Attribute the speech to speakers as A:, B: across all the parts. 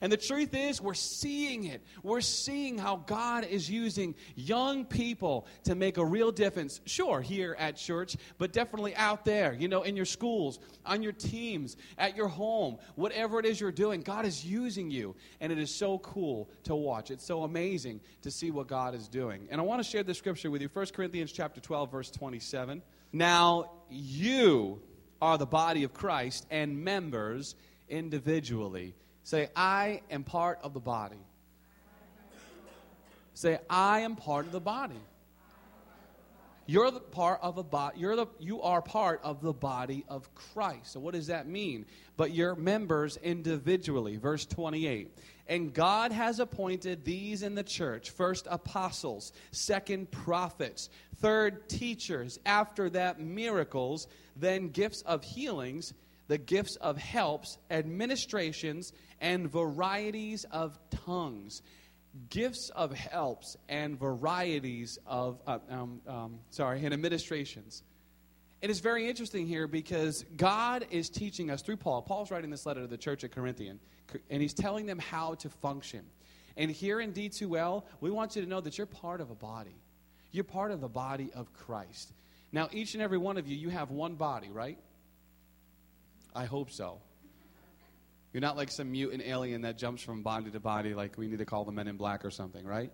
A: And the truth is, we're seeing it. We're seeing how God is using young people to make a real difference. Sure, here at church, but definitely out there, you know, in your schools, on your teams, at your home, whatever it is you're doing, God is using you. And it is so cool to watch. It's so amazing to see what God is doing. And I want to share this scripture with you 1 Corinthians chapter 12, verse 27. Now, you are the body of Christ and members individually. Say, I am part of the body. Say, I am part of the body. You're the part of a body. You're the you are part of the body of Christ. So what does that mean? But you're members individually. Verse 28. And God has appointed these in the church: first apostles, second prophets, third teachers, after that miracles, then gifts of healings, the gifts of helps, administrations, and varieties of tongues gifts of helps and varieties of, uh, um, um, sorry, and administrations. It is very interesting here because God is teaching us through Paul. Paul's writing this letter to the church at Corinthian, and he's telling them how to function. And here in D2L, we want you to know that you're part of a body. You're part of the body of Christ. Now, each and every one of you, you have one body, right? I hope so. You're not like some mutant alien that jumps from body to body, like we need to call the men in black or something, right?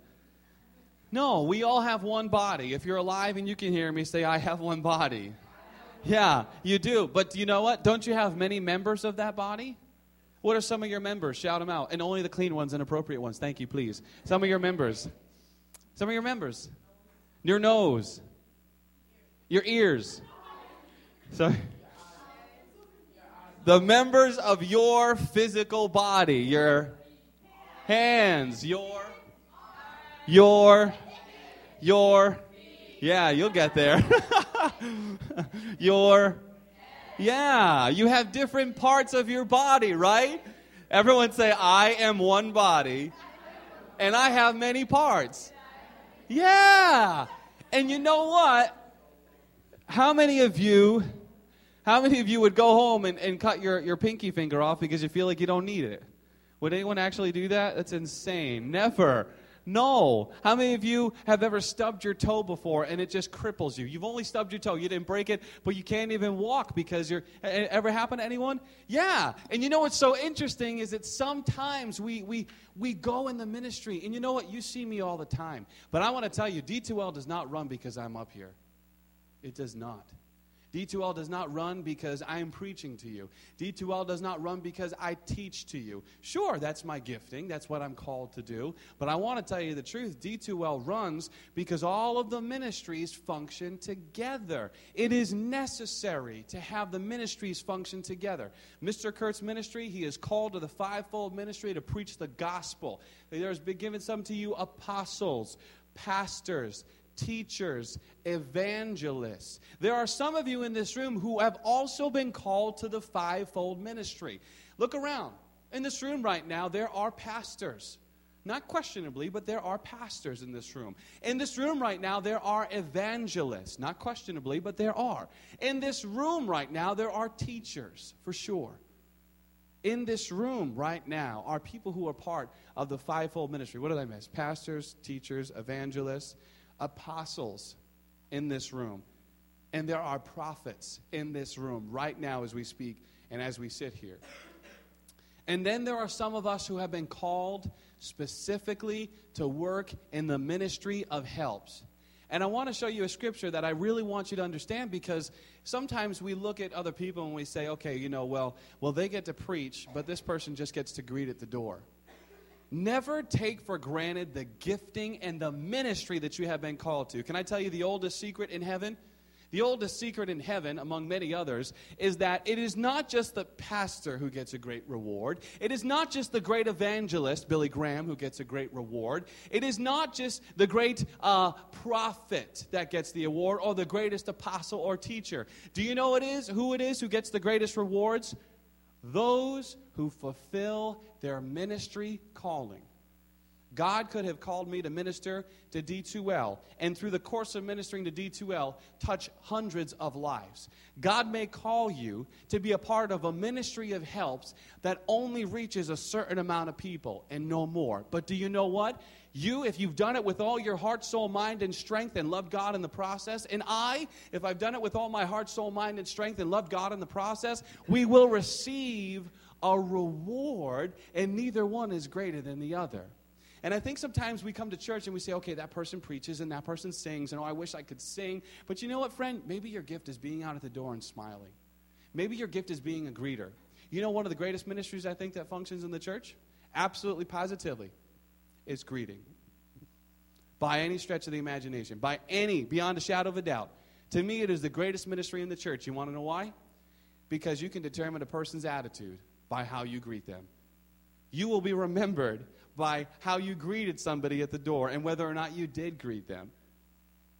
A: No, we all have one body. If you're alive and you can hear me, say, I have one body. Yeah, you do. But you know what? Don't you have many members of that body? What are some of your members? Shout them out. And only the clean ones and appropriate ones. Thank you, please. Some of your members. Some of your members. Your nose. Your ears. Sorry the members of your physical body, your hands, your, your, your, yeah, you'll get there. your, yeah, you have different parts of your body, right? Everyone say, I am one body, and I have many parts. Yeah. And you know what? How many of you how many of you would go home and, and cut your, your pinky finger off because you feel like you don't need it? Would anyone actually do that? That's insane. Never. No. How many of you have ever stubbed your toe before and it just cripples you? You've only stubbed your toe. You didn't break it, but you can't even walk because you're. Ever happened to anyone? Yeah. And you know what's so interesting is that sometimes we, we, we go in the ministry, and you know what? You see me all the time. But I want to tell you, D2L does not run because I'm up here. It does not. D2L does not run because I am preaching to you. D2L does not run because I teach to you. Sure, that's my gifting. That's what I'm called to do. But I want to tell you the truth. D2L runs because all of the ministries function together. It is necessary to have the ministries function together. Mr. Kurt's ministry, he is called to the fivefold ministry to preach the gospel. There's been given some to you apostles, pastors, teachers, evangelists. There are some of you in this room who have also been called to the fivefold ministry. Look around. In this room right now, there are pastors. Not questionably, but there are pastors in this room. In this room right now, there are evangelists. Not questionably, but there are. In this room right now, there are teachers, for sure. In this room right now are people who are part of the fivefold ministry. What did I miss? Pastors, teachers, evangelists apostles in this room, and there are prophets in this room right now as we speak and as we sit here. And then there are some of us who have been called specifically to work in the ministry of helps. And I want to show you a scripture that I really want you to understand because sometimes we look at other people and we say, okay, you know, well, well, they get to preach, but this person just gets to greet at the door. Never take for granted the gifting and the ministry that you have been called to. Can I tell you the oldest secret in heaven? The oldest secret in heaven, among many others, is that it is not just the pastor who gets a great reward. It is not just the great evangelist, Billy Graham, who gets a great reward. It is not just the great uh, prophet that gets the award or the greatest apostle or teacher. Do you know it is who it is who gets the greatest rewards? Those who fulfill their ministry calling. God could have called me to minister to D2L, and through the course of ministering to D2L, touch hundreds of lives. God may call you to be a part of a ministry of helps that only reaches a certain amount of people and no more. But do you know what? You, if you've done it with all your heart, soul, mind, and strength and loved God in the process, and I, if I've done it with all my heart, soul, mind, and strength and loved God in the process, we will receive a reward, and neither one is greater than the other. And I think sometimes we come to church and we say, okay, that person preaches and that person sings, and oh, I wish I could sing. But you know what, friend? Maybe your gift is being out at the door and smiling. Maybe your gift is being a greeter. You know, one of the greatest ministries I think that functions in the church? Absolutely, positively, is greeting. By any stretch of the imagination, by any, beyond a shadow of a doubt. To me, it is the greatest ministry in the church. You want to know why? Because you can determine a person's attitude by how you greet them. You will be remembered by how you greeted somebody at the door and whether or not you did greet them.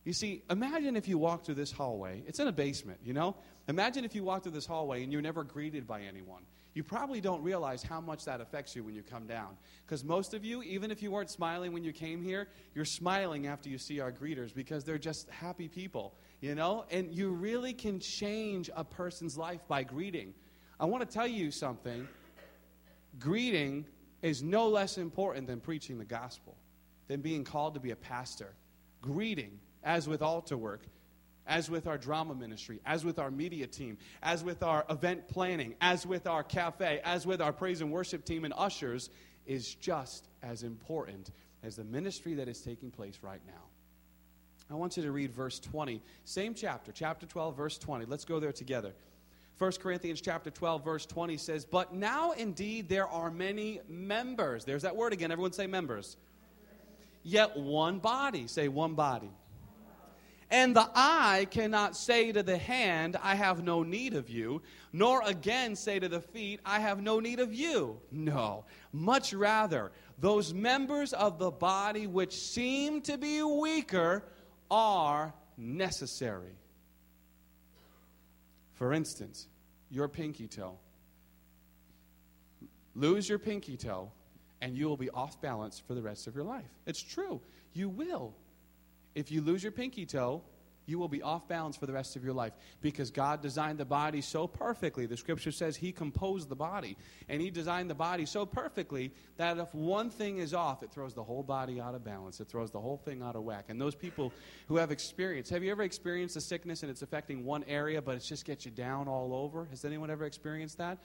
A: You see, imagine if you walk through this hallway. It's in a basement, you know? Imagine if you walk through this hallway and you're never greeted by anyone. You probably don't realize how much that affects you when you come down. Because most of you, even if you weren't smiling when you came here, you're smiling after you see our greeters because they're just happy people, you know? And you really can change a person's life by greeting. I want to tell you something. Greeting is no less important than preaching the gospel, than being called to be a pastor. Greeting, as with altar work, as with our drama ministry, as with our media team, as with our event planning, as with our cafe, as with our praise and worship team and ushers, is just as important as the ministry that is taking place right now. I want you to read verse 20, same chapter, chapter 12, verse 20. Let's go there together. 1 Corinthians chapter 12 verse 20 says, "But now indeed there are many members." There's that word again. Everyone say members. Yet one body. Say one body. And the eye cannot say to the hand, I have no need of you, nor again say to the feet, I have no need of you. No, much rather, those members of the body which seem to be weaker are necessary. For instance, your pinky toe. Lose your pinky toe, and you will be off balance for the rest of your life. It's true. You will. If you lose your pinky toe, you will be off balance for the rest of your life because God designed the body so perfectly. The scripture says He composed the body, and He designed the body so perfectly that if one thing is off, it throws the whole body out of balance. It throws the whole thing out of whack. And those people who have experienced have you ever experienced a sickness and it's affecting one area, but it just gets you down all over? Has anyone ever experienced that?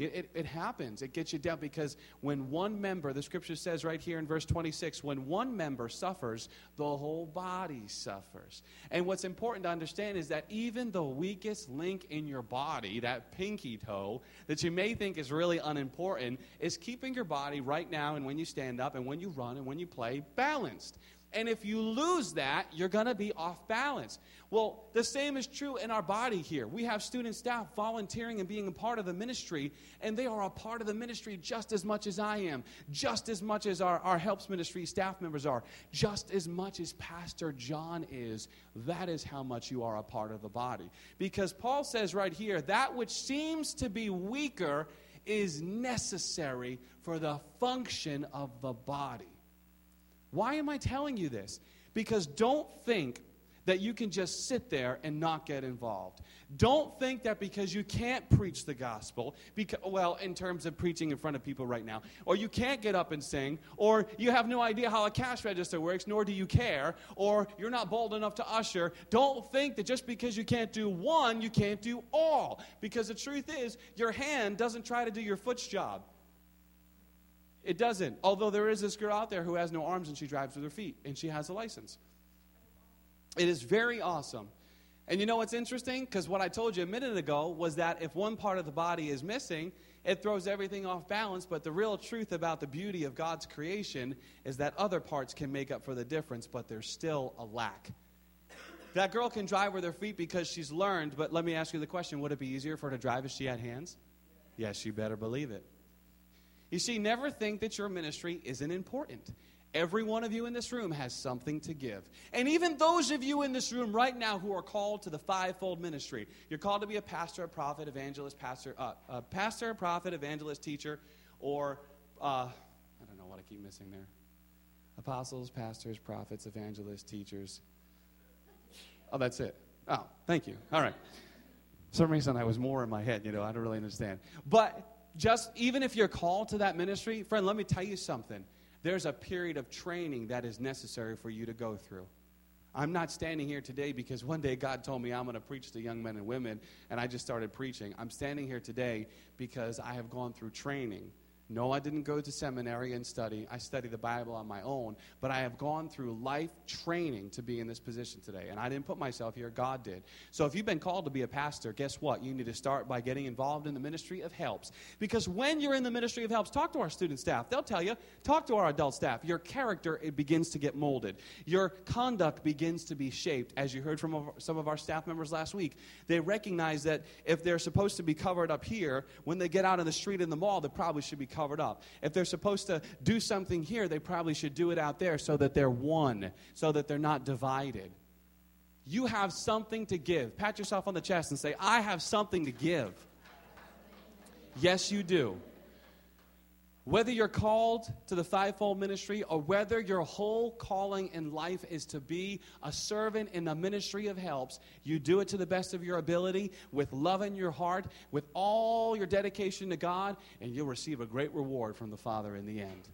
A: It, it, it, happens. It gets you down because when one member, the scripture says right here in verse 26, when one member suffers, the whole body suffers. And what's important to understand is that even the weakest link in your body, that pinky toe, that you may think is really unimportant, is keeping your body right now and when you stand up and when you run and when you play balanced. And if you lose that, you're going to be off balance. Well, the same is true in our body here. We have student staff volunteering and being a part of the ministry, and they are a part of the ministry just as much as I am, just as much as our, our helps ministry staff members are, just as much as Pastor John is. That is how much you are a part of the body. Because Paul says right here, that which seems to be weaker is necessary for the function of the body. Why am I telling you this? Because don't think that you can just sit there and not get involved. Don't think that because you can't preach the gospel, because, well, in terms of preaching in front of people right now, or you can't get up and sing, or you have no idea how a cash register works, nor do you care, or you're not bold enough to usher, don't think that just because you can't do one, you can't do all. Because the truth is, your hand doesn't try to do your foot's job. It doesn't. Although there is this girl out there who has no arms and she drives with her feet and she has a license. It is very awesome. And you know what's interesting? Because what I told you a minute ago was that if one part of the body is missing, it throws everything off balance. But the real truth about the beauty of God's creation is that other parts can make up for the difference, but there's still a lack. That girl can drive with her feet because she's learned, but let me ask you the question would it be easier for her to drive if she had hands? Yes, you better believe it. You see, never think that your ministry isn't important. Every one of you in this room has something to give. And even those of you in this room right now who are called to the fivefold ministry, you're called to be a pastor, a prophet, evangelist, pastor, uh, a pastor, a prophet, evangelist, teacher, or uh, I don't know what I keep missing there. apostles, pastors, prophets, evangelists, teachers. Oh, that's it. Oh, thank you. All right. For some reason I was more in my head, you know, I don't really understand. But just even if you're called to that ministry, friend, let me tell you something. There's a period of training that is necessary for you to go through. I'm not standing here today because one day God told me I'm going to preach to young men and women, and I just started preaching. I'm standing here today because I have gone through training no, I didn't go to seminary and study. I study the Bible on my own, but I have gone through life training to be in this position today. And I didn't put myself here, God did. So if you've been called to be a pastor, guess what? You need to start by getting involved in the ministry of helps. Because when you're in the ministry of helps, talk to our student staff. They'll tell you, talk to our adult staff. Your character it begins to get molded. Your conduct begins to be shaped. As you heard from some of our staff members last week, they recognize that if they're supposed to be covered up here, when they get out in the street in the mall, they probably should be covered covered up. If they're supposed to do something here, they probably should do it out there so that they're one, so that they're not divided. You have something to give. Pat yourself on the chest and say, I have something to give. Yes, you do. Whether you're called to the fivefold ministry or whether your whole calling in life is to be a servant in the ministry of helps, you do it to the best of your ability, with love in your heart, with all your dedication to God, and you'll receive a great reward from the Father in the end.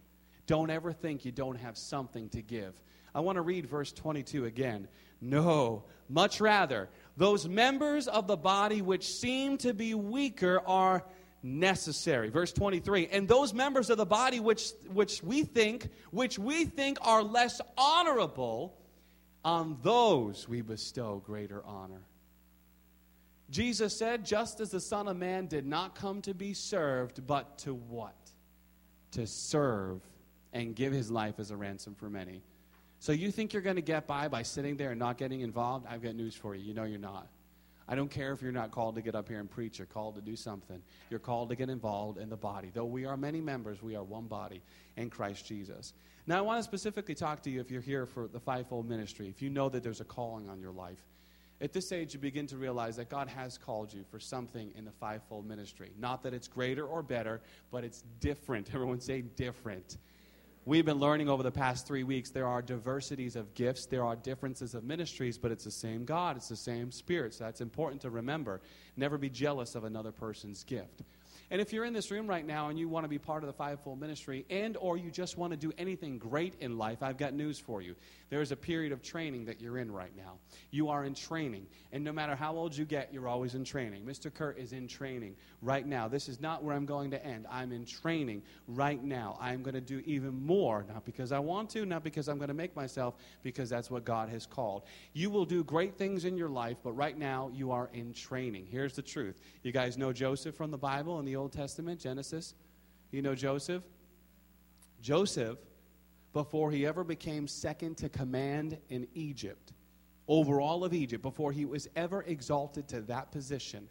A: Don't ever think you don't have something to give. I want to read verse 22 again. No, much rather, those members of the body which seem to be weaker are necessary. Verse 23, and those members of the body which, which we think, which we think are less honorable, on those we bestow greater honor. Jesus said, just as the Son of Man did not come to be served, but to what? To serve and give his life as a ransom for many. So you think you're going to get by by sitting there and not getting involved? I've got news for you. You know you're not. I don't care if you're not called to get up here and preach. You're called to do something. You're called to get involved in the body. Though we are many members, we are one body in Christ Jesus. Now, I want to specifically talk to you if you're here for the fivefold ministry, if you know that there's a calling on your life. At this age, you begin to realize that God has called you for something in the fivefold ministry. Not that it's greater or better, but it's different. Everyone say different. We've been learning over the past three weeks there are diversities of gifts, there are differences of ministries, but it's the same God, it's the same Spirit. So that's important to remember. Never be jealous of another person's gift. And if you're in this room right now and you want to be part of the fivefold ministry and or you just want to do anything great in life, I've got news for you. There is a period of training that you're in right now. You are in training. And no matter how old you get, you're always in training. Mr. Kurt is in training right now. This is not where I'm going to end. I'm in training right now. I'm going to do even more, not because I want to, not because I'm going to make myself, because that's what God has called. You will do great things in your life, but right now you are in training. Here's the truth. You guys know Joseph from the Bible and the Old Testament, Genesis? You know Joseph? Joseph, before he ever became second to command in Egypt, over all of Egypt, before he was ever exalted to that position,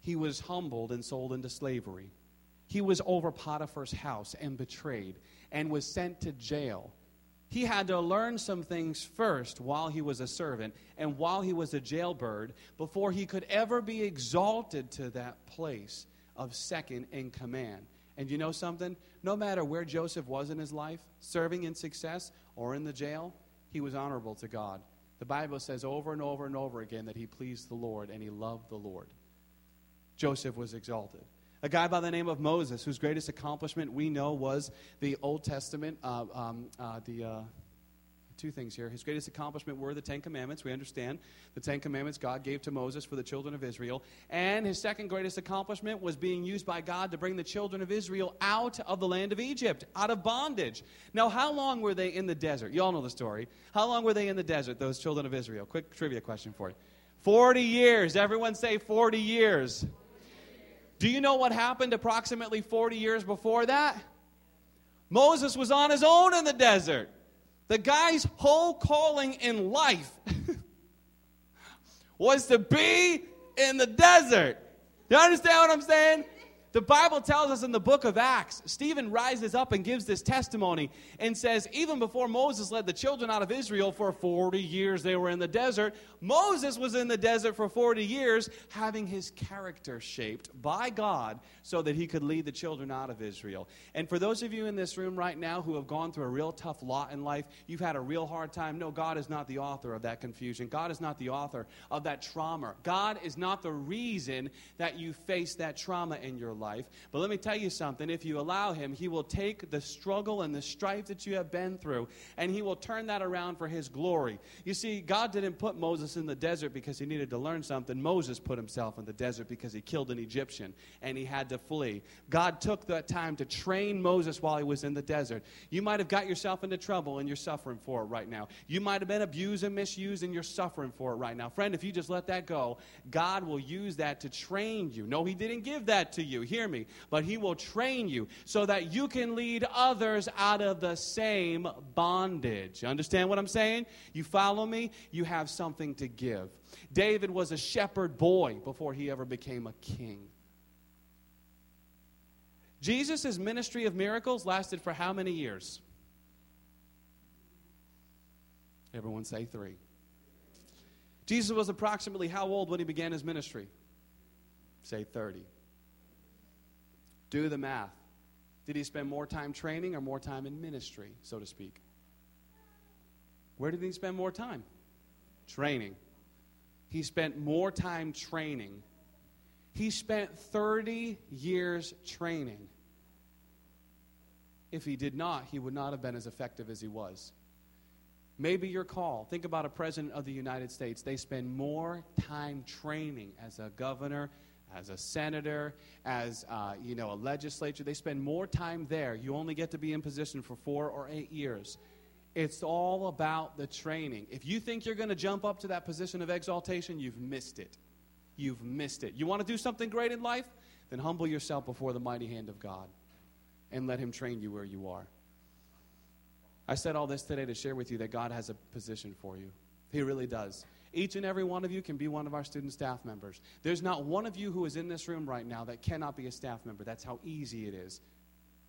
A: he was humbled and sold into slavery. He was over Potiphar's house and betrayed and was sent to jail. He had to learn some things first while he was a servant and while he was a jailbird before he could ever be exalted to that place of second in command. And you know something? No matter where Joseph was in his life, serving in success or in the jail, he was honorable to God. The Bible says over and over and over again that he pleased the Lord and he loved the Lord. Joseph was exalted. A guy by the name of Moses, whose greatest accomplishment we know was the Old Testament, uh, um, uh, the. Uh, two things here. His greatest accomplishment were the Ten Commandments. We understand the Ten Commandments God gave to Moses for the children of Israel. And his second greatest accomplishment was being used by God to bring the children of Israel out of the land of Egypt, out of bondage. Now, how long were they in the desert? You all know the story. How long were they in the desert, those children of Israel? Quick trivia question for you 40 years. Everyone say 40 years. Do you know what happened approximately 40 years before that? Moses was on his own in the desert. The guy's whole calling in life was to be in the desert. You understand what I'm saying? The Bible tells us in the book of Acts, Stephen rises up and gives this testimony and says, even before Moses led the children out of Israel for 40 years, they were in the desert. Moses was in the desert for 40 years, having his character shaped by God so that he could lead the children out of Israel. And for those of you in this room right now who have gone through a real tough lot in life, you've had a real hard time. No, God is not the author of that confusion. God is not the author of that trauma. God is not the reason that you face that trauma in your life life. But let me tell you something if you allow Him, He will take the struggle and the strife that you have been through, and He will turn that around for His glory. You see, God didn't put Moses in the desert because He needed to learn something. Moses put himself in the desert because he killed an Egyptian and he had to flee. God took that time to train Moses while he was in the desert. You might have got yourself into trouble and you're suffering for it right now. You might have been abused and misused and you're suffering for it right now. Friend, if you just let that go, God will use that to train you. No, He didn't give that to you hear me, but He will train you so that you can lead others out of the same bondage. Understand what I'm saying? You follow me? You have something to give. David was a shepherd boy before he ever became a king. Jesus' ministry of miracles lasted for how many years? Everyone say three. Jesus was approximately how old when he began his ministry? Say 30. Do the math. Did he spend more time training or more time in ministry, so to speak? Where did he spend more time? Training. He spent more time training. He spent 30 years training. If he did not, he would not have been as effective as he was. Maybe your call. Think about a president of the United States. They spend more time training as a governor, as a senator, as uh, you know, a legislature. They spend more time there. You only get to be in position for four or eight years. It's all about the training. If you think you're going to jump up to that position of exaltation, you've missed it. You've missed it. You want to do something great in life? Then humble yourself before the mighty hand of God and let Him train you where you are. I said all this today to share with you that God has a position for you. He really does. Each and every one of you can be one of our student staff members. There's not one of you who is in this room right now that cannot be a staff member. That's how easy it is.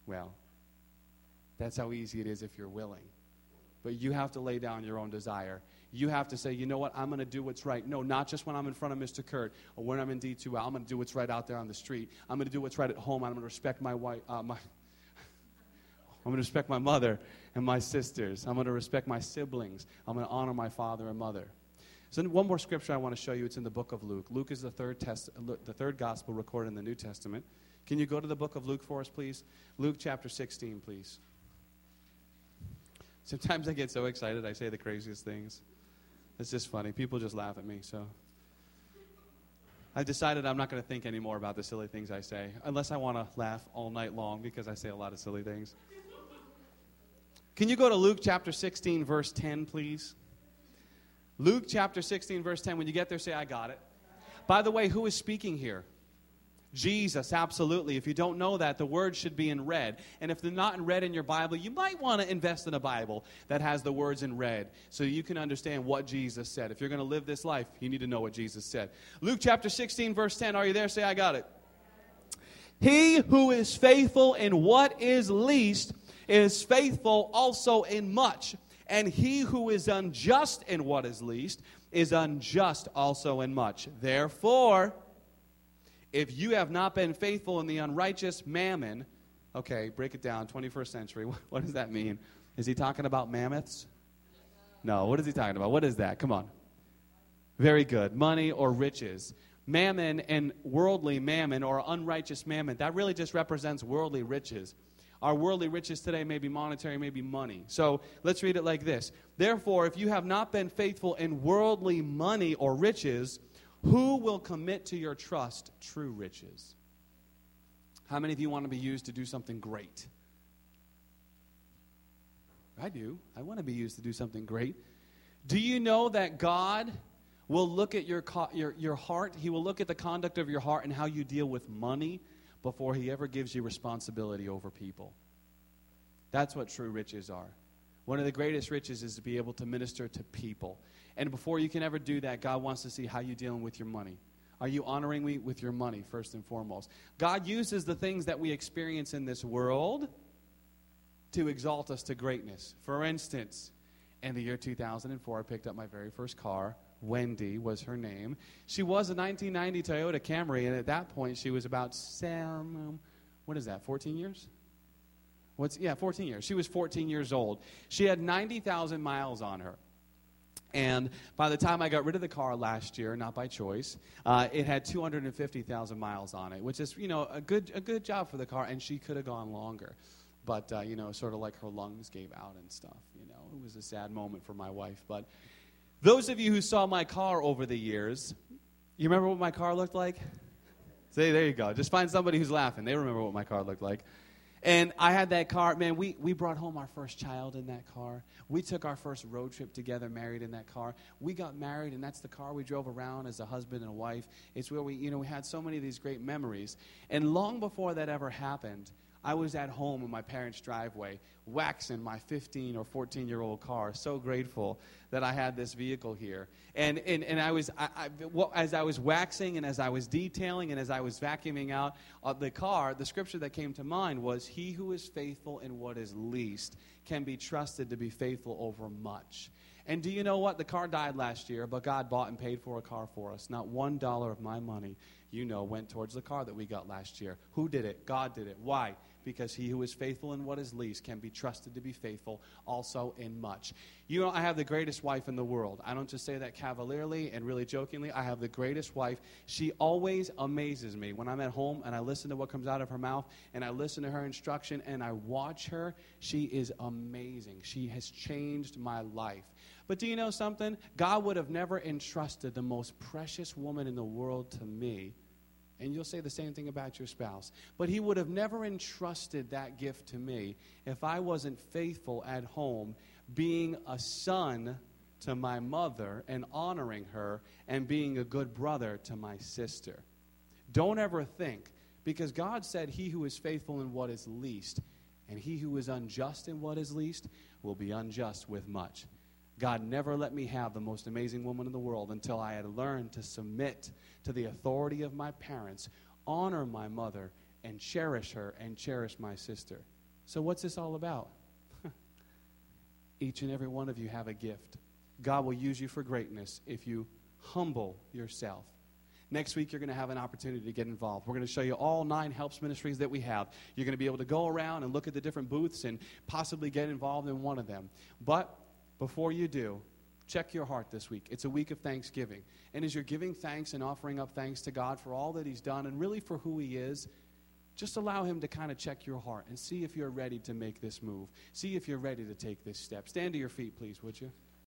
A: Well, that's how easy it is if you're willing. But you have to lay down your own desire. You have to say, you know what, I'm going to do what's right. No, not just when I'm in front of Mr. Kurt or when I'm in D2L. I'm going to do what's right out there on the street. I'm going to do what's right at home. I'm going to respect my wife, uh, my, I'm going to respect my mother and my sisters. I'm going to respect my siblings. I'm going to honor my father and mother. So one more scripture I want to show you. It's in the book of Luke. Luke is the third, test, the third gospel recorded in the New Testament. Can you go to the book of Luke for us, please? Luke chapter 16, please. Sometimes I get so excited I say the craziest things. It's just funny. People just laugh at me, so. I decided I'm not going to think anymore about the silly things I say, unless I want to laugh all night long because I say a lot of silly things. Can you go to Luke chapter 16, verse 10, please? Luke chapter 16, verse 10. When you get there, say, I got it. By the way, who is speaking here? Jesus, absolutely. If you don't know that, the words should be in red. And if they're not in red in your Bible, you might want to invest in a Bible that has the words in red so you can understand what Jesus said. If you're going to live this life, you need to know what Jesus said. Luke chapter 16, verse 10. Are you there? Say, I got it. He who is faithful in what is least is faithful also in much. And he who is unjust in what is least is unjust also in much. Therefore, if you have not been faithful in the unrighteous mammon, okay, break it down, 21st century, what does that mean? Is he talking about mammoths? No, what is he talking about? What is that? Come on. Very good. Money or riches. Mammon and worldly mammon or unrighteous mammon, that really just represents worldly riches. Our worldly riches today may be monetary, may be money. So let's read it like this Therefore, if you have not been faithful in worldly money or riches, who will commit to your trust true riches? How many of you want to be used to do something great? I do. I want to be used to do something great. Do you know that God will look at your, your, your heart? He will look at the conduct of your heart and how you deal with money before he ever gives you responsibility over people. That's what true riches are. One of the greatest riches is to be able to minister to people. And before you can ever do that, God wants to see how you're dealing with your money. Are you honoring me with your money, first and foremost? God uses the things that we experience in this world to exalt us to greatness. For instance, in the year 2004, I picked up my very first car. Wendy was her name. She was a 1990 Toyota Camry, and at that point, she was about, um, what is that, 14 years? What's, yeah, 14 years. She was 14 years old. She had 90,000 miles on her. And by the time I got rid of the car last year, not by choice, uh, it had 250,000 miles on it, which is, you know, a good, a good job for the car, and she could have gone longer. But, uh, you know, sort of like her lungs gave out and stuff, you know. It was a sad moment for my wife. But those of you who saw my car over the years, you remember what my car looked like? Say, there you go. Just find somebody who's laughing. They remember what my car looked like. And I had that car. Man, we, we brought home our first child in that car. We took our first road trip together, married in that car. We got married, and that's the car we drove around as a husband and a wife. It's where we, you know, we had so many of these great memories. And long before that ever happened, I was at home in my parents' driveway, waxing my 15 or 14 year old car. So grateful that I had this vehicle here. And, and, and I was, I, I, well, as I was waxing and as I was detailing and as I was vacuuming out uh, the car, the scripture that came to mind was He who is faithful in what is least can be trusted to be faithful over much. And do you know what? The car died last year, but God bought and paid for a car for us. Not one dollar of my money, you know, went towards the car that we got last year. Who did it? God did it. Why? Because he who is faithful in what is least can be trusted to be faithful also in much. You know, I have the greatest wife in the world. I don't just say that cavalierly and really jokingly. I have the greatest wife. She always amazes me when I'm at home and I listen to what comes out of her mouth and I listen to her instruction and I watch her. She is amazing. She has changed my life. But do you know something? God would have never entrusted the most precious woman in the world to me and you'll say the same thing about your spouse. But he would have never entrusted that gift to me if I wasn't faithful at home, being a son to my mother and honoring her and being a good brother to my sister. Don't ever think, because God said, He who is faithful in what is least, and he who is unjust in what is least, will be unjust with much. God never let me have the most amazing woman in the world until I had learned to submit to the authority of my parents, honor my mother, and cherish her and cherish my sister. So, what's this all about? Each and every one of you have a gift. God will use you for greatness if you humble yourself. Next week, you're going to have an opportunity to get involved. We're going to show you all nine helps ministries that we have. You're going to be able to go around and look at the different booths and possibly get involved in one of them. But before you do, check your heart this week. It's a week of Thanksgiving. And as you're giving thanks and offering up thanks to God for all that He's done and really for who He is, just allow Him to kind of check your heart and see if you're ready to make this move. See if you're ready to take this step. Stand to your feet, please, would you?